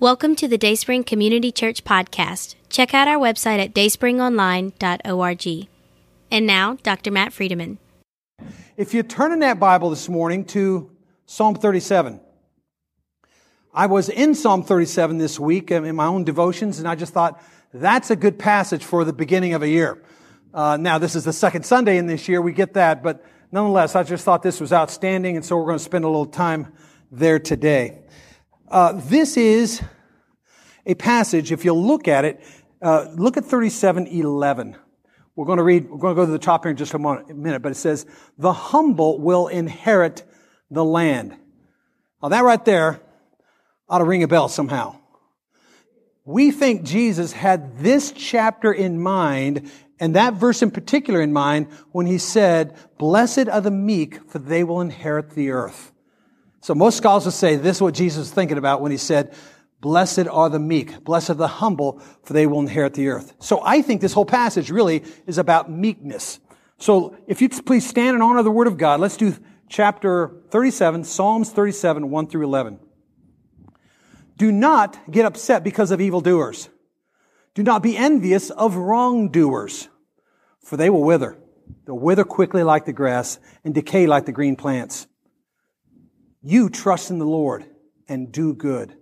Welcome to the Dayspring Community Church podcast. Check out our website at dayspringonline.org. And now, Dr. Matt Friedeman. If you turn in that Bible this morning to Psalm 37, I was in Psalm 37 this week in my own devotions, and I just thought that's a good passage for the beginning of a year. Uh, now, this is the second Sunday in this year, we get that, but nonetheless, I just thought this was outstanding, and so we're going to spend a little time there today. Uh, this is a passage, if you look at it, uh, look at 3711. We're going to read, we're going to go to the top here in just a minute, but it says, the humble will inherit the land. Now that right there ought to ring a bell somehow. We think Jesus had this chapter in mind and that verse in particular in mind when he said, blessed are the meek for they will inherit the earth. So most scholars would say this is what Jesus was thinking about when he said, Blessed are the meek, blessed are the humble, for they will inherit the earth. So I think this whole passage really is about meekness. So if you please stand and honor of the word of God, let's do chapter 37, Psalms 37, 1 through 11. Do not get upset because of evildoers. Do not be envious of wrongdoers, for they will wither. They'll wither quickly like the grass and decay like the green plants. You trust in the Lord and do good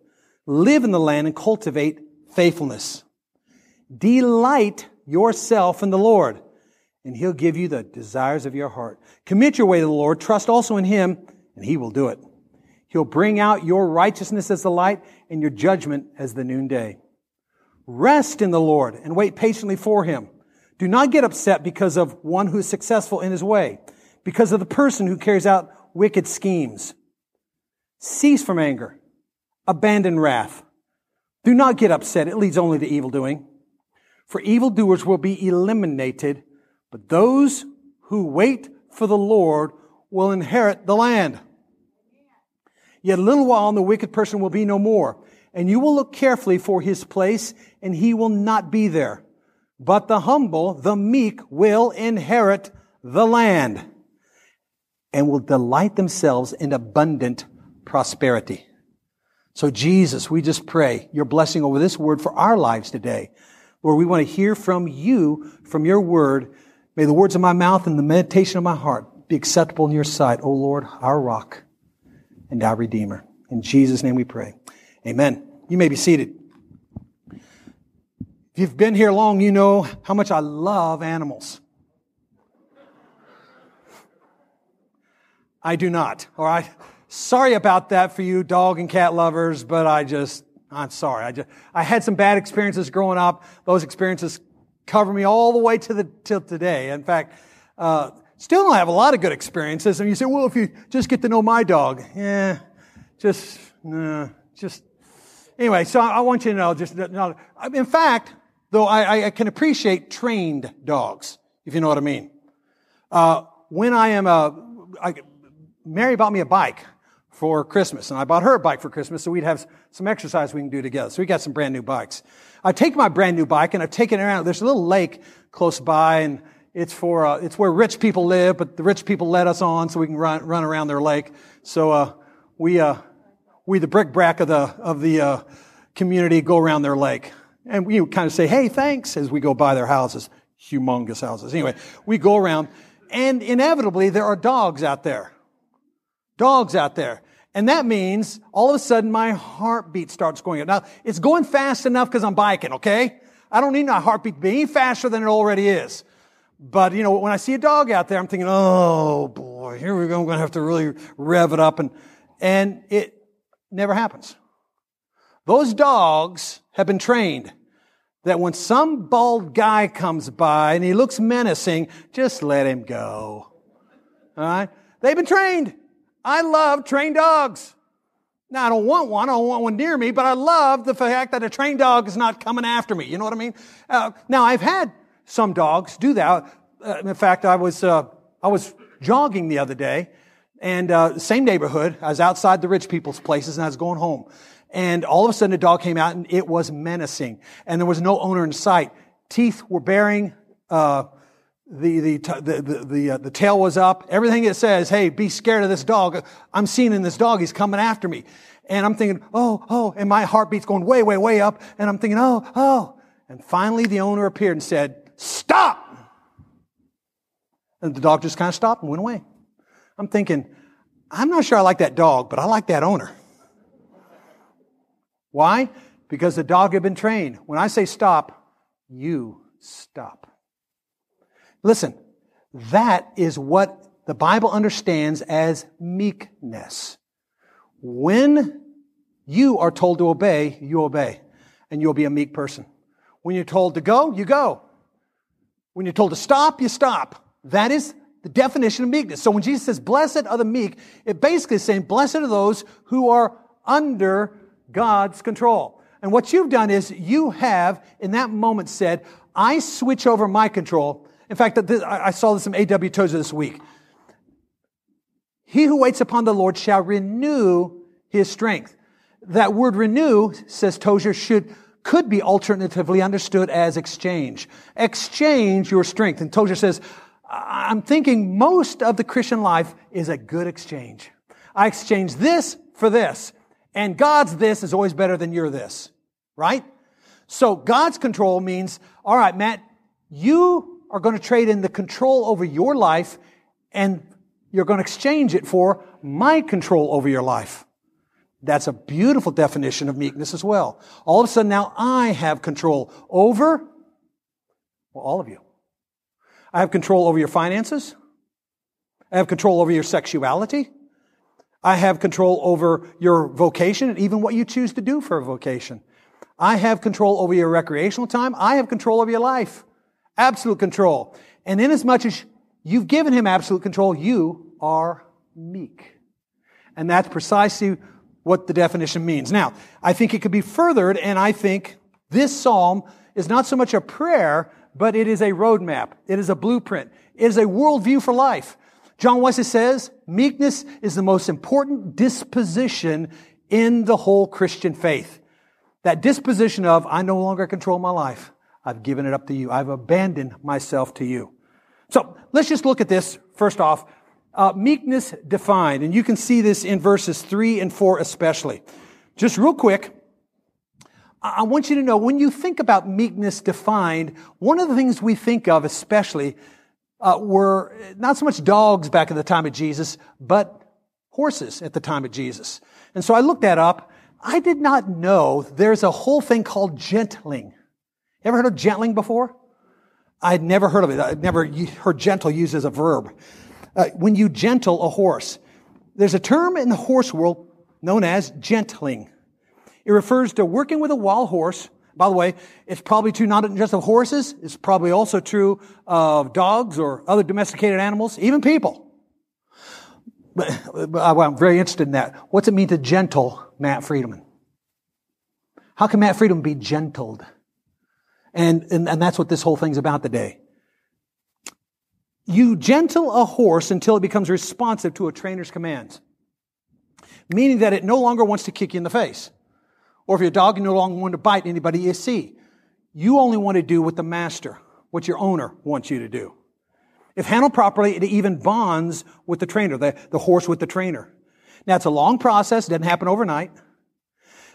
live in the land and cultivate faithfulness. Delight yourself in the Lord, and He'll give you the desires of your heart. Commit your way to the Lord, trust also in Him, and He will do it. He'll bring out your righteousness as the light and your judgment as the noonday. Rest in the Lord and wait patiently for Him. Do not get upset because of one who is successful in his way, because of the person who carries out wicked schemes. Cease from anger Abandon wrath. Do not get upset. It leads only to evil doing. For evildoers will be eliminated, but those who wait for the Lord will inherit the land. Yet a little while and the wicked person will be no more. And you will look carefully for his place and he will not be there. But the humble, the meek will inherit the land and will delight themselves in abundant prosperity. So Jesus, we just pray your blessing over this word for our lives today. Lord, we want to hear from you, from your word. May the words of my mouth and the meditation of my heart be acceptable in your sight, O Lord, our rock and our redeemer. In Jesus' name we pray. Amen. You may be seated. If you've been here long, you know how much I love animals. I do not, all right? Sorry about that for you dog and cat lovers, but I just, I'm sorry. I just, I had some bad experiences growing up. Those experiences cover me all the way to the, till today. In fact, uh, still don't have a lot of good experiences. And you say, well, if you just get to know my dog, yeah, just, nah, just, anyway, so I want you to know, just, no, in fact, though I, I can appreciate trained dogs, if you know what I mean. Uh, when I am a, I, Mary bought me a bike for Christmas. And I bought her a bike for Christmas so we'd have some exercise we can do together. So we got some brand new bikes. I take my brand new bike and I've taken it around. There's a little lake close by and it's for, uh, it's where rich people live, but the rich people let us on so we can run, run around their lake. So, uh, we, uh, we, the brick-brack of the, of the, uh, community go around their lake. And we kind of say, hey, thanks, as we go by their houses. Humongous houses. Anyway, we go around and inevitably there are dogs out there dogs out there. And that means all of a sudden my heartbeat starts going up. Now, it's going fast enough because I'm biking, okay? I don't need my heartbeat to be any faster than it already is. But, you know, when I see a dog out there, I'm thinking, oh boy, here we go. I'm going to have to really rev it up. And, and it never happens. Those dogs have been trained that when some bald guy comes by and he looks menacing, just let him go. All right? They've been trained. I love trained dogs. Now, I don't want one. I don't want one near me, but I love the fact that a trained dog is not coming after me. You know what I mean? Uh, now, I've had some dogs do that. Uh, in fact, I was, uh, I was jogging the other day and, uh, same neighborhood. I was outside the rich people's places and I was going home. And all of a sudden a dog came out and it was menacing and there was no owner in sight. Teeth were baring, uh, the, the, the, the, uh, the tail was up. Everything it says, hey, be scared of this dog. I'm seeing in this dog, he's coming after me. And I'm thinking, oh, oh, and my heartbeat's going way, way, way up. And I'm thinking, oh, oh. And finally the owner appeared and said, stop. And the dog just kind of stopped and went away. I'm thinking, I'm not sure I like that dog, but I like that owner. Why? Because the dog had been trained. When I say stop, you stop. Listen, that is what the Bible understands as meekness. When you are told to obey, you obey, and you'll be a meek person. When you're told to go, you go. When you're told to stop, you stop. That is the definition of meekness. So when Jesus says, blessed are the meek, it basically is saying, blessed are those who are under God's control. And what you've done is you have, in that moment, said, I switch over my control. In fact, I saw this in A.W. Tozer this week. He who waits upon the Lord shall renew his strength. That word renew, says Tozer, should, could be alternatively understood as exchange. Exchange your strength. And Tozer says, I'm thinking most of the Christian life is a good exchange. I exchange this for this. And God's this is always better than your this. Right? So God's control means, all right, Matt, you are going to trade in the control over your life and you're going to exchange it for my control over your life. That's a beautiful definition of meekness as well. All of a sudden now I have control over well, all of you. I have control over your finances. I have control over your sexuality. I have control over your vocation and even what you choose to do for a vocation. I have control over your recreational time. I have control over your life. Absolute control. And inasmuch as you've given him absolute control, you are meek. And that's precisely what the definition means. Now, I think it could be furthered, and I think this psalm is not so much a prayer, but it is a roadmap. It is a blueprint. It is a worldview for life. John Wesley says, meekness is the most important disposition in the whole Christian faith. That disposition of, I no longer control my life. I've given it up to you. I've abandoned myself to you. So let's just look at this first off. Uh, meekness defined, and you can see this in verses three and four especially. Just real quick, I want you to know when you think about meekness defined, one of the things we think of especially uh, were not so much dogs back in the time of Jesus, but horses at the time of Jesus. And so I looked that up. I did not know there's a whole thing called gentling. Ever heard of gentling before? I'd never heard of it. I'd never heard gentle used as a verb. Uh, when you gentle a horse, there's a term in the horse world known as gentling. It refers to working with a wild horse. By the way, it's probably true not just of horses, it's probably also true of dogs or other domesticated animals, even people. But, I'm very interested in that. What's it mean to gentle Matt Friedman? How can Matt Friedman be gentled? And, and, and that's what this whole thing's about today. You gentle a horse until it becomes responsive to a trainer's commands. Meaning that it no longer wants to kick you in the face. Or if you're dog, no longer want to bite anybody you see. You only want to do what the master, what your owner wants you to do. If handled properly, it even bonds with the trainer, the, the horse with the trainer. Now, it's a long process. It doesn't happen overnight.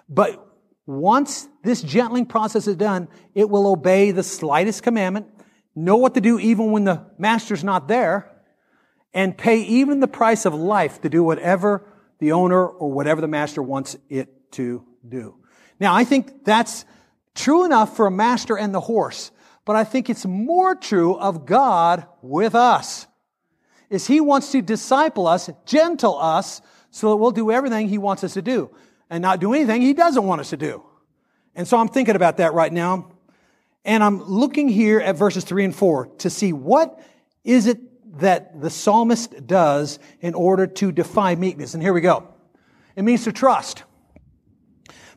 But once this gentling process is done, it will obey the slightest commandment, know what to do even when the master's not there, and pay even the price of life to do whatever the owner or whatever the master wants it to do. Now, I think that's true enough for a master and the horse but I think it's more true of God with us. Is He wants to disciple us, gentle us, so that we'll do everything He wants us to do and not do anything He doesn't want us to do. And so I'm thinking about that right now. And I'm looking here at verses three and four to see what is it that the psalmist does in order to defy meekness. And here we go. It means to trust.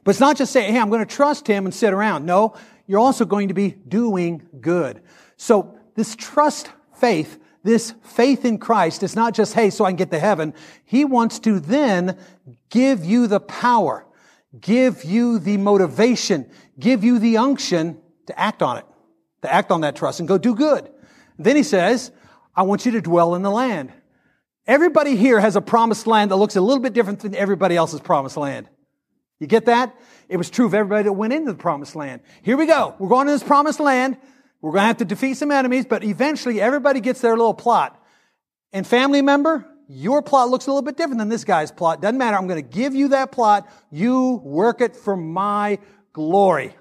But it's not just saying, hey, I'm going to trust him and sit around. No, you're also going to be doing good. So this trust faith, this faith in Christ is not just, hey, so I can get to heaven. He wants to then give you the power, give you the motivation, give you the unction to act on it, to act on that trust and go do good. Then he says, I want you to dwell in the land. Everybody here has a promised land that looks a little bit different than everybody else's promised land. You get that? It was true of everybody that went into the promised land. Here we go. We're going to this promised land. We're going to have to defeat some enemies, but eventually everybody gets their little plot. And family member, your plot looks a little bit different than this guy's plot. Doesn't matter. I'm going to give you that plot. You work it for my glory.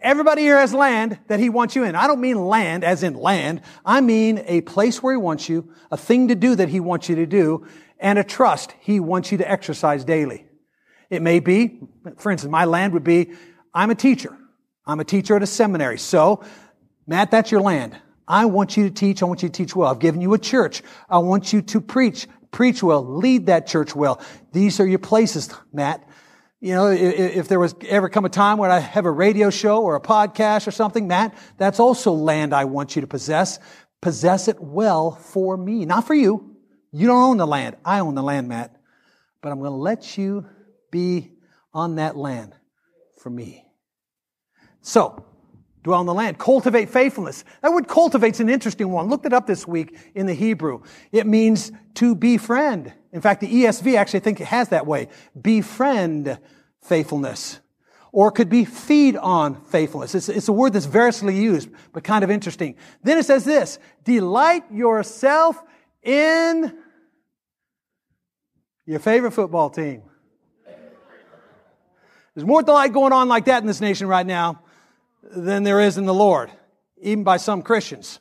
Everybody here has land that he wants you in. I don't mean land as in land. I mean a place where he wants you, a thing to do that he wants you to do, and a trust he wants you to exercise daily. It may be, for instance, my land would be, I'm a teacher. I'm a teacher at a seminary. So, Matt, that's your land. I want you to teach. I want you to teach well. I've given you a church. I want you to preach. Preach well. Lead that church well. These are your places, Matt. You know, if, if, there was ever come a time where I have a radio show or a podcast or something, Matt, that's also land I want you to possess. Possess it well for me, not for you. You don't own the land. I own the land, Matt. But I'm going to let you be on that land for me. So, dwell in the land. Cultivate faithfulness. That word cultivate's an interesting one. Looked it up this week in the Hebrew. It means to befriend. In fact, the ESV actually I think it has that way. Befriend faithfulness. Or it could be feed on faithfulness. It's, it's a word that's variously used, but kind of interesting. Then it says this, delight yourself in your favorite football team. There's more delight going on like that in this nation right now than there is in the Lord, even by some Christians.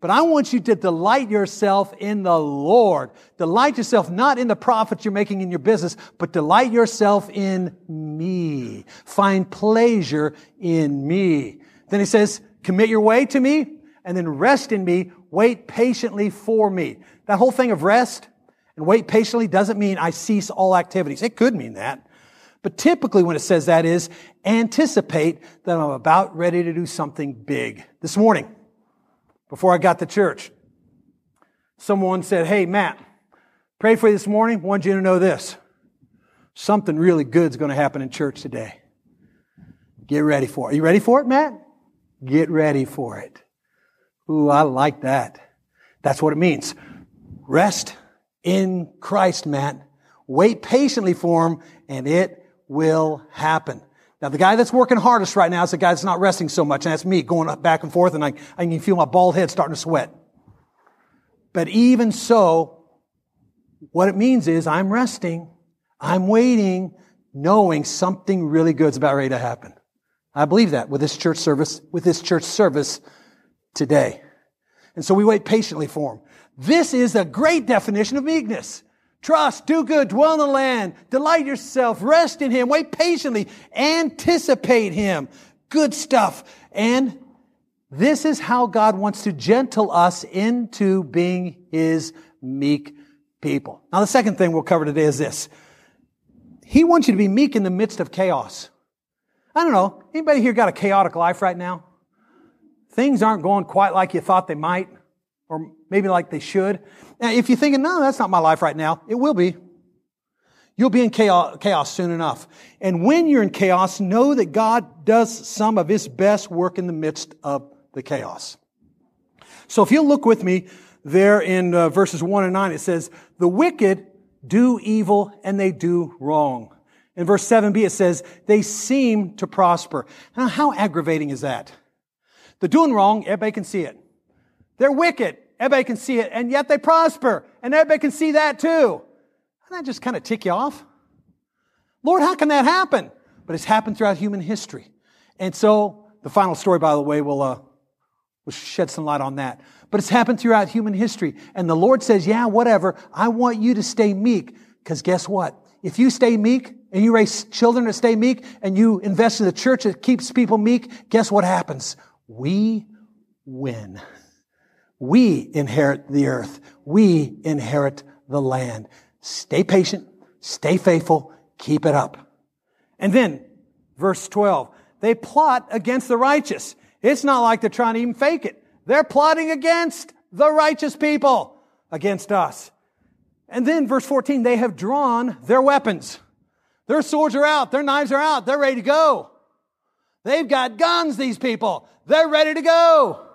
But I want you to delight yourself in the Lord. Delight yourself not in the profits you're making in your business, but delight yourself in me. Find pleasure in me. Then he says, commit your way to me and then rest in me. Wait patiently for me. That whole thing of rest and wait patiently doesn't mean I cease all activities. It could mean that. But typically when it says that is anticipate that I'm about ready to do something big. This morning, before I got to church. Someone said, Hey, Matt, pray for you this morning. Want you to know this. Something really good is going to happen in church today. Get ready for it. Are you ready for it, Matt? Get ready for it. Ooh, I like that. That's what it means. Rest in Christ, Matt. Wait patiently for Him, and it will happen. Now, the guy that's working hardest right now is the guy that's not resting so much, and that's me going back and forth, and I, I can feel my bald head starting to sweat. But even so, what it means is I'm resting, I'm waiting, knowing something really good is about ready to happen. I believe that with this church service, with this church service today. And so we wait patiently for him. This is a great definition of meekness. Trust, do good, dwell in the land, delight yourself, rest in Him, wait patiently, anticipate Him. Good stuff. And this is how God wants to gentle us into being His meek people. Now, the second thing we'll cover today is this. He wants you to be meek in the midst of chaos. I don't know. Anybody here got a chaotic life right now? Things aren't going quite like you thought they might, or maybe like they should. Now, if you're thinking, no, that's not my life right now, it will be. You'll be in chaos, chaos soon enough. And when you're in chaos, know that God does some of His best work in the midst of the chaos. So if you'll look with me there in uh, verses 1 and 9, it says, the wicked do evil and they do wrong. In verse 7b, it says, they seem to prosper. Now, how aggravating is that? They're doing wrong, everybody can see it. They're wicked, Everybody can see it, and yet they prosper, and everybody can see that too. Doesn't that just kind of tick you off? Lord, how can that happen? But it's happened throughout human history. And so, the final story, by the way, will, uh, will shed some light on that. But it's happened throughout human history. And the Lord says, yeah, whatever. I want you to stay meek. Because guess what? If you stay meek and you raise children to stay meek and you invest in the church that keeps people meek, guess what happens? We win. We inherit the earth. We inherit the land. Stay patient. Stay faithful. Keep it up. And then, verse 12, they plot against the righteous. It's not like they're trying to even fake it. They're plotting against the righteous people, against us. And then verse 14, they have drawn their weapons. Their swords are out. Their knives are out. They're ready to go. They've got guns, these people. They're ready to go.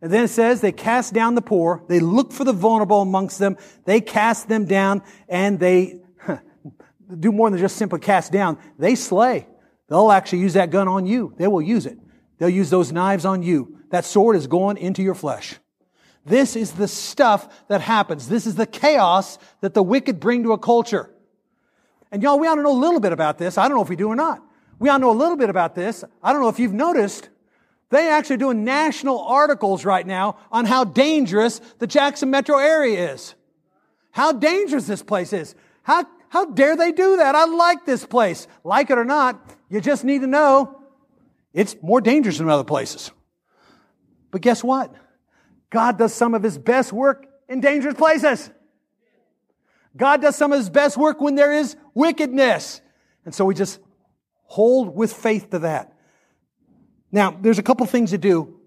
And then it says they cast down the poor. They look for the vulnerable amongst them. They cast them down and they, do more than just simply cast down. They slay. They'll actually use that gun on you. They will use it. They'll use those knives on you. That sword is going into your flesh. This is the stuff that happens. This is the chaos that the wicked bring to a culture. And y'all, we ought to know a little bit about this. I don't know if we do or not. We ought to know a little bit about this. I don't know if you've noticed. They actually doing national articles right now on how dangerous the Jackson metro area is. How dangerous this place is. How, how dare they do that? I like this place. Like it or not, you just need to know it's more dangerous than other places. But guess what? God does some of his best work in dangerous places. God does some of his best work when there is wickedness. And so we just hold with faith to that. Now, there's a couple things to do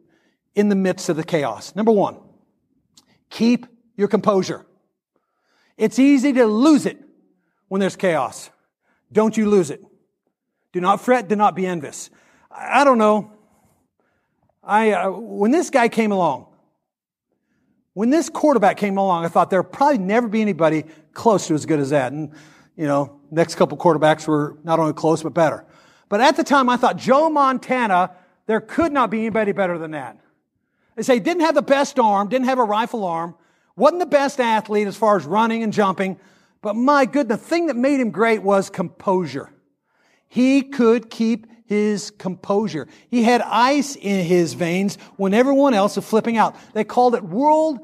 in the midst of the chaos. Number one, keep your composure. It's easy to lose it when there's chaos. Don't you lose it. Do not fret, do not be envious. I, don't know. I, uh, when this guy came along, when this quarterback came along, I thought there'll probably never be anybody close to as good as that. And, you know, next couple quarterbacks were not only close, but better. But at the time, I thought Joe Montana, there could not be anybody better than that. They say didn't have the best arm, didn't have a rifle arm, wasn't the best athlete as far as running and jumping, but my goodness, the thing that made him great was composure. He could keep his composure. He had ice in his veins when everyone else was flipping out. They called it world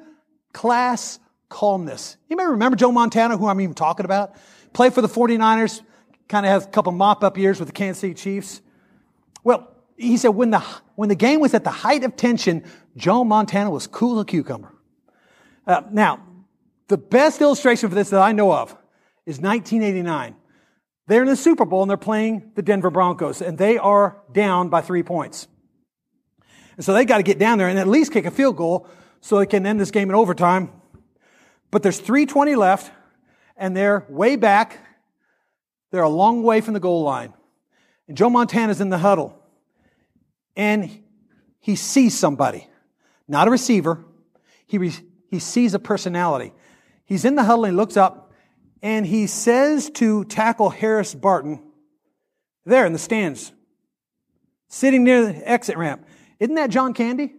class calmness. You may remember Joe Montana, who I'm even talking about? Played for the 49ers, kind of has a couple mop up years with the Kansas City Chiefs. Well, he said when the, when the game was at the height of tension, Joe Montana was cool as a cucumber. Uh, now, the best illustration for this that I know of is 1989. They're in the Super Bowl and they're playing the Denver Broncos and they are down by three points. And so they got to get down there and at least kick a field goal so they can end this game in overtime. But there's 320 left and they're way back. They're a long way from the goal line. And Joe Montana's in the huddle and he sees somebody, not a receiver. He, re- he sees a personality. He's in the huddle and he looks up and he says to tackle Harris Barton, there in the stands, sitting near the exit ramp, isn't that John Candy?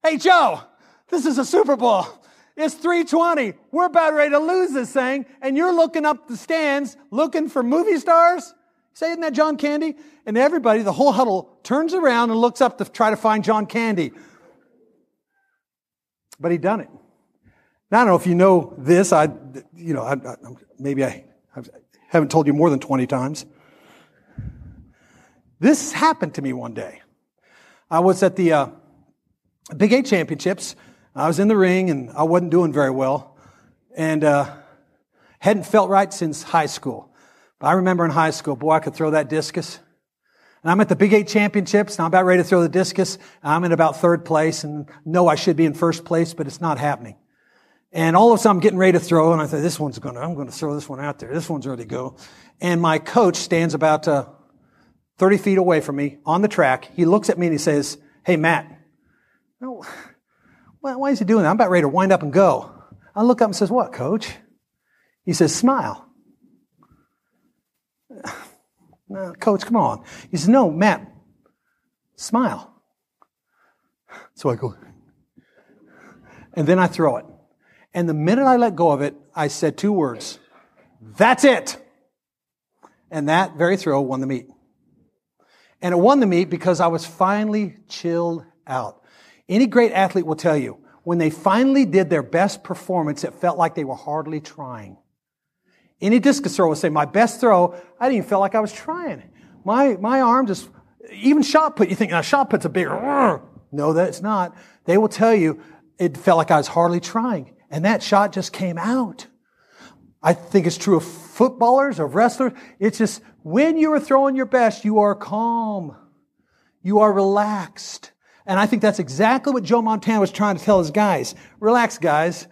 hey, Joe, this is a Super Bowl. It's 320. We're about ready to lose this thing, and you're looking up the stands looking for movie stars? Say, isn't that John Candy? And everybody, the whole huddle, turns around and looks up to try to find John Candy. But he done it. Now, I don't know if you know this. I, you know, I, I, maybe I, I haven't told you more than 20 times. This happened to me one day. I was at the uh, Big Eight Championships. I was in the ring and I wasn't doing very well, and uh, hadn't felt right since high school. But I remember in high school, boy, I could throw that discus. And I'm at the Big Eight Championships, and I'm about ready to throw the discus. I'm in about third place, and no, I should be in first place, but it's not happening. And all of a sudden I'm getting ready to throw, and I thought, this one's gonna, I'm gonna throw this one out there. This one's ready to go. And my coach stands about, uh, 30 feet away from me on the track. He looks at me and he says, Hey, Matt. Why is he doing that? I'm about ready to wind up and go. I look up and says, What, coach? He says, Smile. No, coach, come on. He says, No, Matt, smile. So I go, and then I throw it. And the minute I let go of it, I said two words. That's it. And that very throw won the meet. And it won the meet because I was finally chilled out. Any great athlete will tell you, when they finally did their best performance, it felt like they were hardly trying. Any discus thrower will say, my best throw, I didn't even feel like I was trying. My, my arm just, even shot put, you think, now shot put's a big, no, that's not. They will tell you, it felt like I was hardly trying. And that shot just came out. I think it's true of footballers, of wrestlers. It's just when you are throwing your best, you are calm. You are relaxed. And I think that's exactly what Joe Montana was trying to tell his guys. Relax, guys.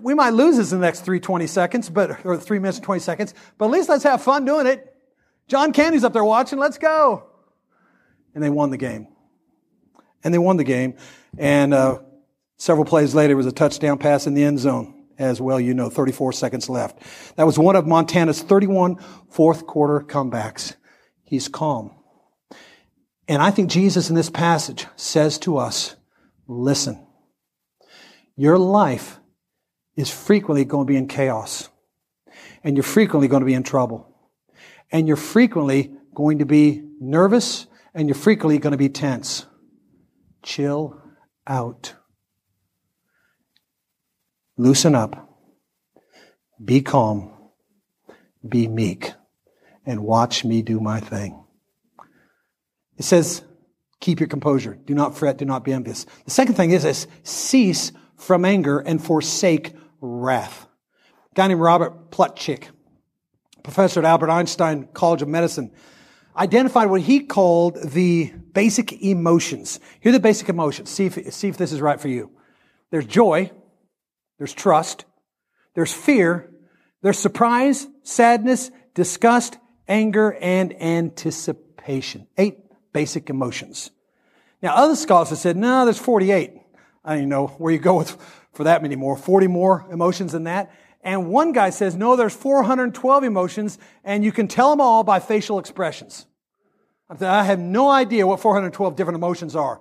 We might lose this in the next three twenty seconds, but, or three minutes and 20 seconds, but at least let's have fun doing it. John Candy's up there watching. Let's go. And they won the game. And they won the game. And, uh, Several plays later, was a touchdown pass in the end zone. as well you know, 34 seconds left. That was one of Montana's 31 fourth quarter comebacks. He's calm. And I think Jesus in this passage says to us, listen, your life is frequently going to be in chaos. And you're frequently going to be in trouble. And you're frequently going to be nervous and you're frequently going to be tense. Chill out. Loosen up. Be calm. Be meek. And watch me do my thing. It says, keep your composure. Do not fret. Do not be envious. The second thing is this, cease from anger and forsake wrath. A guy named Robert Plutchik, professor at Albert Einstein College of Medicine, identified what he called the basic emotions. Here are the basic emotions. See if, see if this is right for you. There's joy. There's trust. There's fear. There's surprise, sadness, disgust, anger, and anticipation. Eight basic emotions. Now, other scholars have said, no, there's 48. I don't even know where you go with, for that many more. 40 more emotions than that. And one guy says, no, there's 412 emotions, and you can tell them all by facial expressions. I have no idea what 412 different emotions are.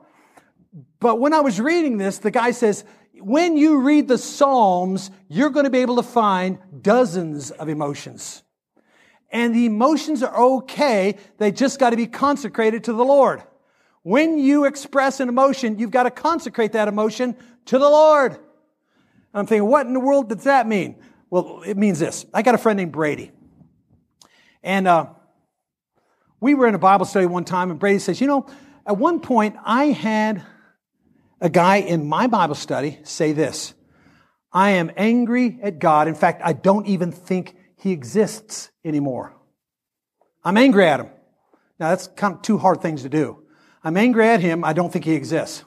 But when I was reading this, the guy says, when you read the Psalms, you're going to be able to find dozens of emotions. And the emotions are okay. They just got to be consecrated to the Lord. When you express an emotion, you've got to consecrate that emotion to the Lord. I'm thinking, what in the world does that mean? Well, it means this. I got a friend named Brady. And uh, we were in a Bible study one time, and Brady says, You know, at one point I had a guy in my Bible study say this I am angry at God. In fact, I don't even think he exists anymore. I'm angry at him. Now, that's kind of two hard things to do. I'm angry at him. I don't think he exists.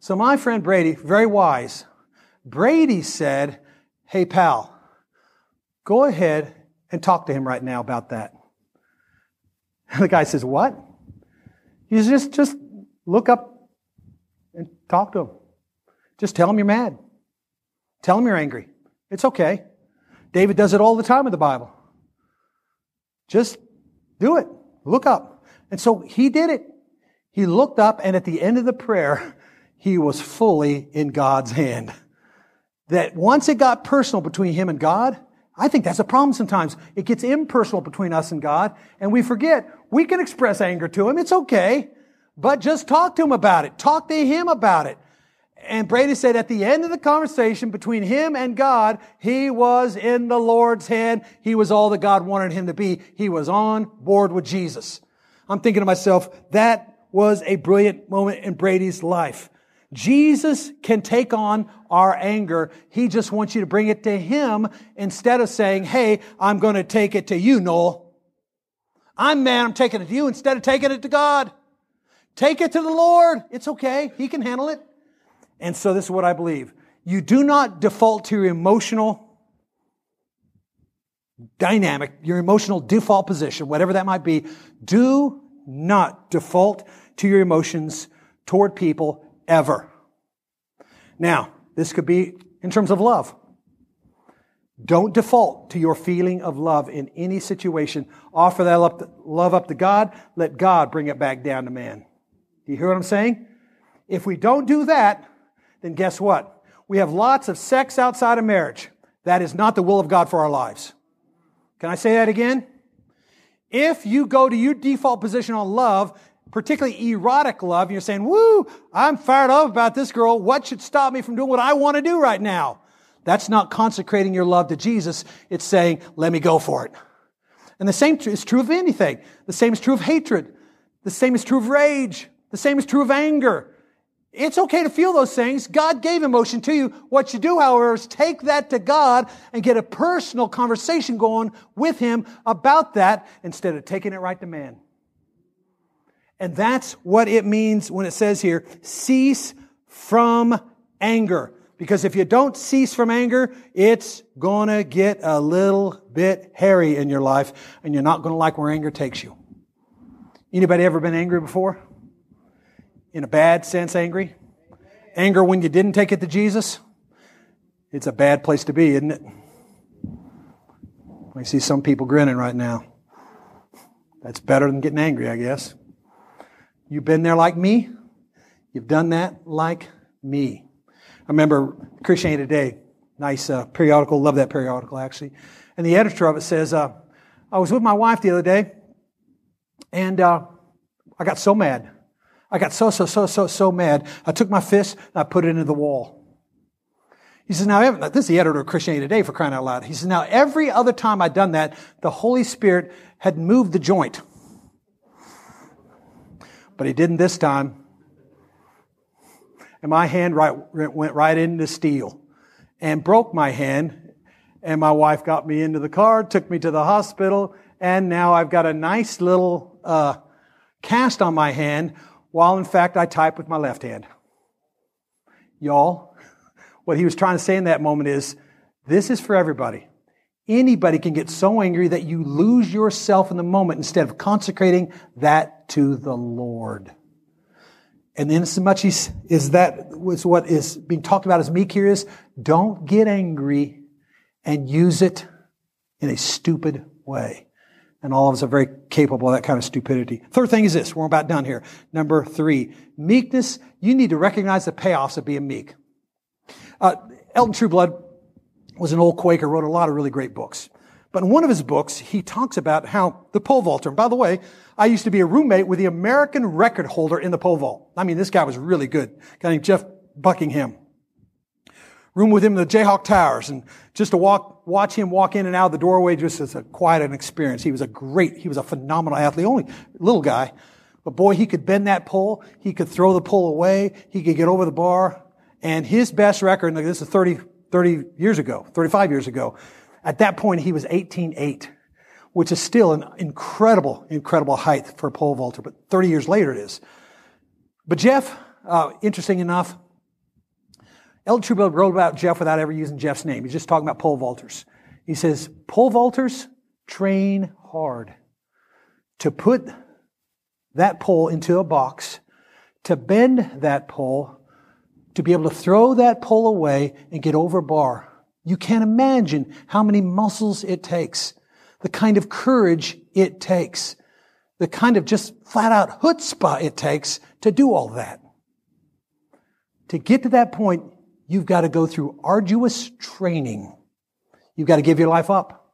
So my friend Brady, very wise, Brady said, Hey, pal, go ahead and talk to him right now about that. And the guy says, What? He says, just, just look up and talk to him. Just tell him you're mad. Tell him you're angry. It's okay. David does it all the time in the Bible. Just do it. Look up. And so he did it. He looked up, and at the end of the prayer, he was fully in God's hand that once it got personal between him and God, I think that's a problem sometimes. It gets impersonal between us and God, and we forget we can express anger to him. It's okay. But just talk to him about it. Talk to him about it. And Brady said at the end of the conversation between him and God, he was in the Lord's hand. He was all that God wanted him to be. He was on board with Jesus. I'm thinking to myself, that was a brilliant moment in Brady's life. Jesus can take on our anger. He just wants you to bring it to Him instead of saying, Hey, I'm going to take it to you, Noel. I'm mad. I'm taking it to you instead of taking it to God. Take it to the Lord. It's okay. He can handle it. And so this is what I believe. You do not default to your emotional dynamic, your emotional default position, whatever that might be. Do not default to your emotions toward people ever. Now, this could be in terms of love. Don't default to your feeling of love in any situation. Offer that love up to God. Let God bring it back down to man. Do you hear what I'm saying? If we don't do that, then guess what? We have lots of sex outside of marriage. That is not the will of God for our lives. Can I say that again? If you go to your default position on love particularly erotic love, you're saying, woo, I'm fired up about this girl. What should stop me from doing what I want to do right now? That's not consecrating your love to Jesus. It's saying, let me go for it. And the same is true of anything. The same is true of hatred. The same is true of rage. The same is true of anger. It's okay to feel those things. God gave emotion to you. What you do, however, is take that to God and get a personal conversation going with Him about that instead of taking it right to man. And that's what it means when it says here, cease from anger. Because if you don't cease from anger, it's gonna get a little bit hairy in your life, and you're not gonna like where anger takes you. Anybody ever been angry before? In a bad sense, angry? Anger when you didn't take it to Jesus? It's a bad place to be, isn't it? I see some people grinning right now. That's better than getting angry, I guess. You've been there like me. You've done that like me. I remember Christianity Today, nice uh, periodical, love that periodical actually. And the editor of it says, uh, I was with my wife the other day, and uh, I got so mad. I got so, so, so, so, so mad. I took my fist and I put it into the wall. He says, now, this is the editor of Christianity Today for crying out loud. He says, now, every other time I'd done that, the Holy Spirit had moved the joint. But he didn't this time. And my hand right, went right into steel and broke my hand. And my wife got me into the car, took me to the hospital, and now I've got a nice little uh, cast on my hand, while in fact I type with my left hand. Y'all, what he was trying to say in that moment is this is for everybody. Anybody can get so angry that you lose yourself in the moment instead of consecrating that to the Lord. And then so much is that was what is being talked about as meek here is don't get angry and use it in a stupid way. And all of us are very capable of that kind of stupidity. Third thing is this. We're about done here. Number three. Meekness. You need to recognize the payoffs of being meek. Uh, Elton Trueblood was an old Quaker, wrote a lot of really great books. But in one of his books, he talks about how the pole vaulter, and by the way, I used to be a roommate with the American record holder in the pole vault. I mean, this guy was really good. Guy named Jeff Buckingham. Room with him in the Jayhawk Towers, and just to walk, watch him walk in and out of the doorway just as a quite an experience. He was a great, he was a phenomenal athlete, only little guy. But boy, he could bend that pole. He could throw the pole away. He could get over the bar. And his best record, and this is 30, 30 years ago, 35 years ago, at that point he was 18.8, which is still an incredible, incredible height for a pole vaulter, but 30 years later it is. But Jeff, uh, interesting enough, Elton Trueblood wrote about Jeff without ever using Jeff's name. He's just talking about pole vaulters. He says, pole vaulters train hard to put that pole into a box, to bend that pole to be able to throw that pole away and get over bar. You can't imagine how many muscles it takes, the kind of courage it takes, the kind of just flat out chutzpah it takes to do all that. To get to that point, you've got to go through arduous training. You've got to give your life up,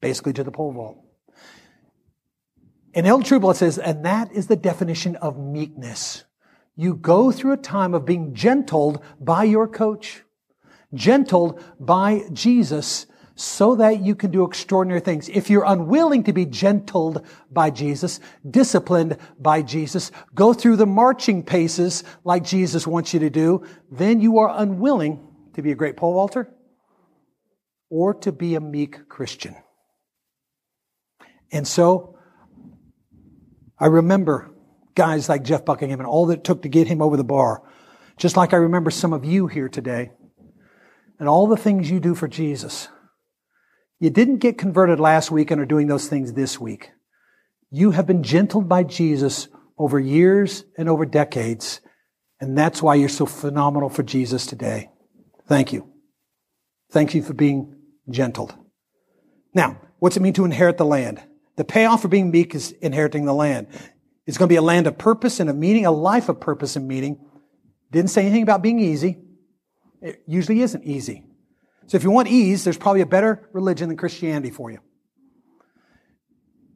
basically to the pole vault. And Elton Trueblood says, and that is the definition of meekness. You go through a time of being gentled by your coach, gentled by Jesus, so that you can do extraordinary things. If you're unwilling to be gentled by Jesus, disciplined by Jesus, go through the marching paces like Jesus wants you to do, then you are unwilling to be a great pole vaulter or to be a meek Christian. And so, I remember guys like Jeff Buckingham and all that it took to get him over the bar. Just like I remember some of you here today and all the things you do for Jesus. You didn't get converted last week and are doing those things this week. You have been gentled by Jesus over years and over decades. And that's why you're so phenomenal for Jesus today. Thank you. Thank you for being gentled. Now, what's it mean to inherit the land? The payoff for being meek is inheriting the land. It's going to be a land of purpose and of meaning, a life of purpose and meaning. Didn't say anything about being easy. It usually isn't easy. So if you want ease, there's probably a better religion than Christianity for you.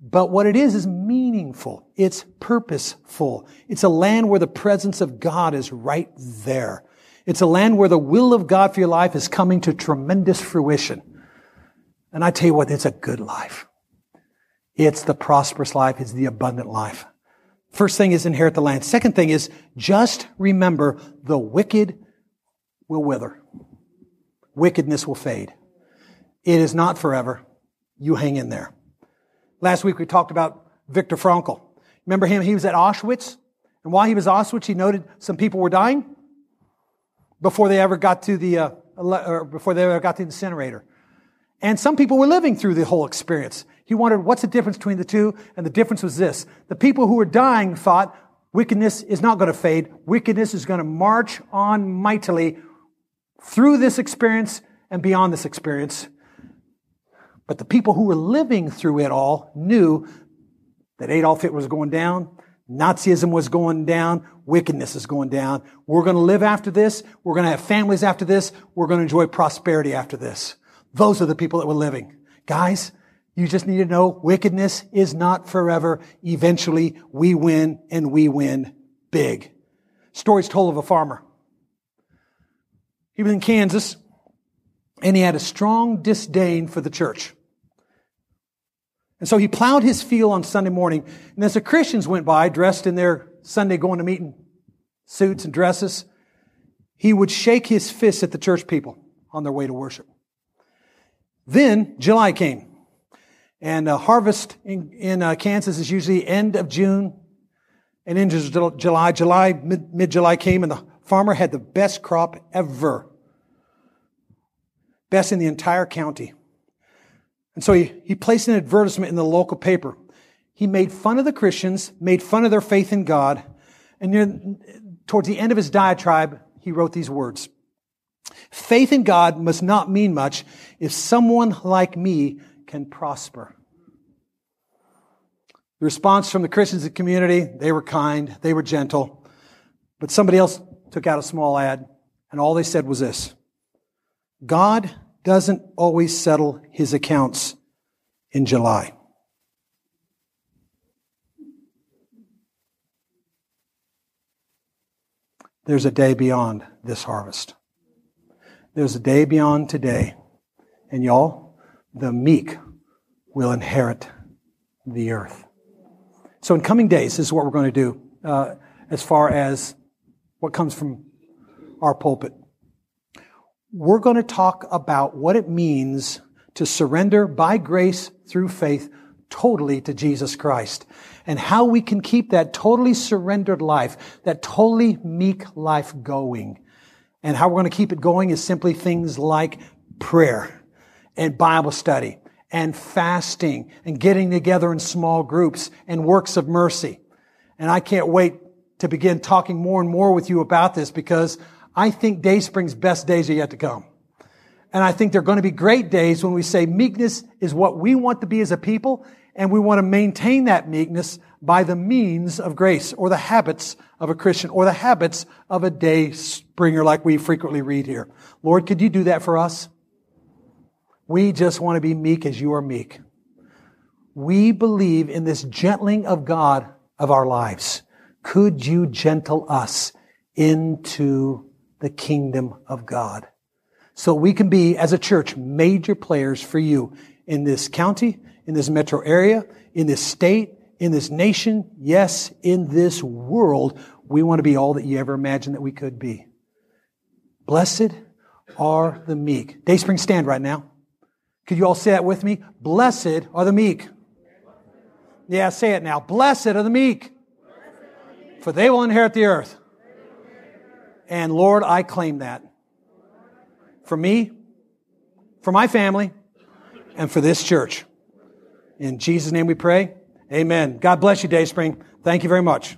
But what it is is meaningful. It's purposeful. It's a land where the presence of God is right there. It's a land where the will of God for your life is coming to tremendous fruition. And I tell you what, it's a good life. It's the prosperous life. It's the abundant life. First thing is inherit the land. Second thing is just remember the wicked will wither. Wickedness will fade. It is not forever. You hang in there. Last week we talked about Viktor Frankl. Remember him? He was at Auschwitz. And while he was at Auschwitz, he noted some people were dying before they ever got to the, uh, or before they ever got to the incinerator. And some people were living through the whole experience. He wondered, what's the difference between the two? And the difference was this. The people who were dying thought wickedness is not going to fade. Wickedness is going to march on mightily through this experience and beyond this experience. But the people who were living through it all knew that Adolf Hitler was going down, Nazism was going down, wickedness is going down. We're going to live after this. We're going to have families after this. We're going to enjoy prosperity after this. Those are the people that were living. Guys, you just need to know wickedness is not forever. Eventually we win and we win big. Stories told of a farmer. He was in Kansas and he had a strong disdain for the church. And so he plowed his field on Sunday morning. And as the Christians went by, dressed in their Sunday going to meeting suits and dresses, he would shake his fist at the church people on their way to worship. Then July came. And uh, harvest in, in uh, Kansas is usually end of June and into July. July, mid July came, and the farmer had the best crop ever. Best in the entire county. And so he, he placed an advertisement in the local paper. He made fun of the Christians, made fun of their faith in God, and near, towards the end of his diatribe, he wrote these words. Faith in God must not mean much if someone like me can prosper. The response from the Christians in the community, they were kind, they were gentle. But somebody else took out a small ad, and all they said was this God doesn't always settle his accounts in July. There's a day beyond this harvest. There's a day beyond today. And y'all, the meek will inherit the earth. So in coming days, this is what we're going to do uh, as far as what comes from our pulpit we're going to talk about what it means to surrender by grace through faith totally to Jesus Christ and how we can keep that totally surrendered life, that totally meek life going. And how we're going to keep it going is simply things like prayer and Bible study and fasting and getting together in small groups and works of mercy. And I can't wait to begin talking more and more with you about this because I think Dayspring's best days are yet to come. And I think they're going to be great days when we say meekness is what we want to be as a people, and we want to maintain that meekness by the means of grace or the habits of a Christian or the habits of a day springer like we frequently read here. Lord, could you do that for us? We just want to be meek as you are meek. We believe in this gentling of God of our lives. Could you gentle us into the kingdom of God. So we can be, as a church, major players for you in this county, in this metro area, in this state, in this nation, yes, in this world. We want to be all that you ever imagined that we could be. Blessed are the meek. Dayspring, stand right now. Could you all say that with me? Blessed are the meek. Yeah, say it now. Blessed are the meek, for they will inherit the earth. And Lord, I claim that for me, for my family, and for this church. In Jesus' name we pray. Amen. God bless you, Dayspring. Thank you very much.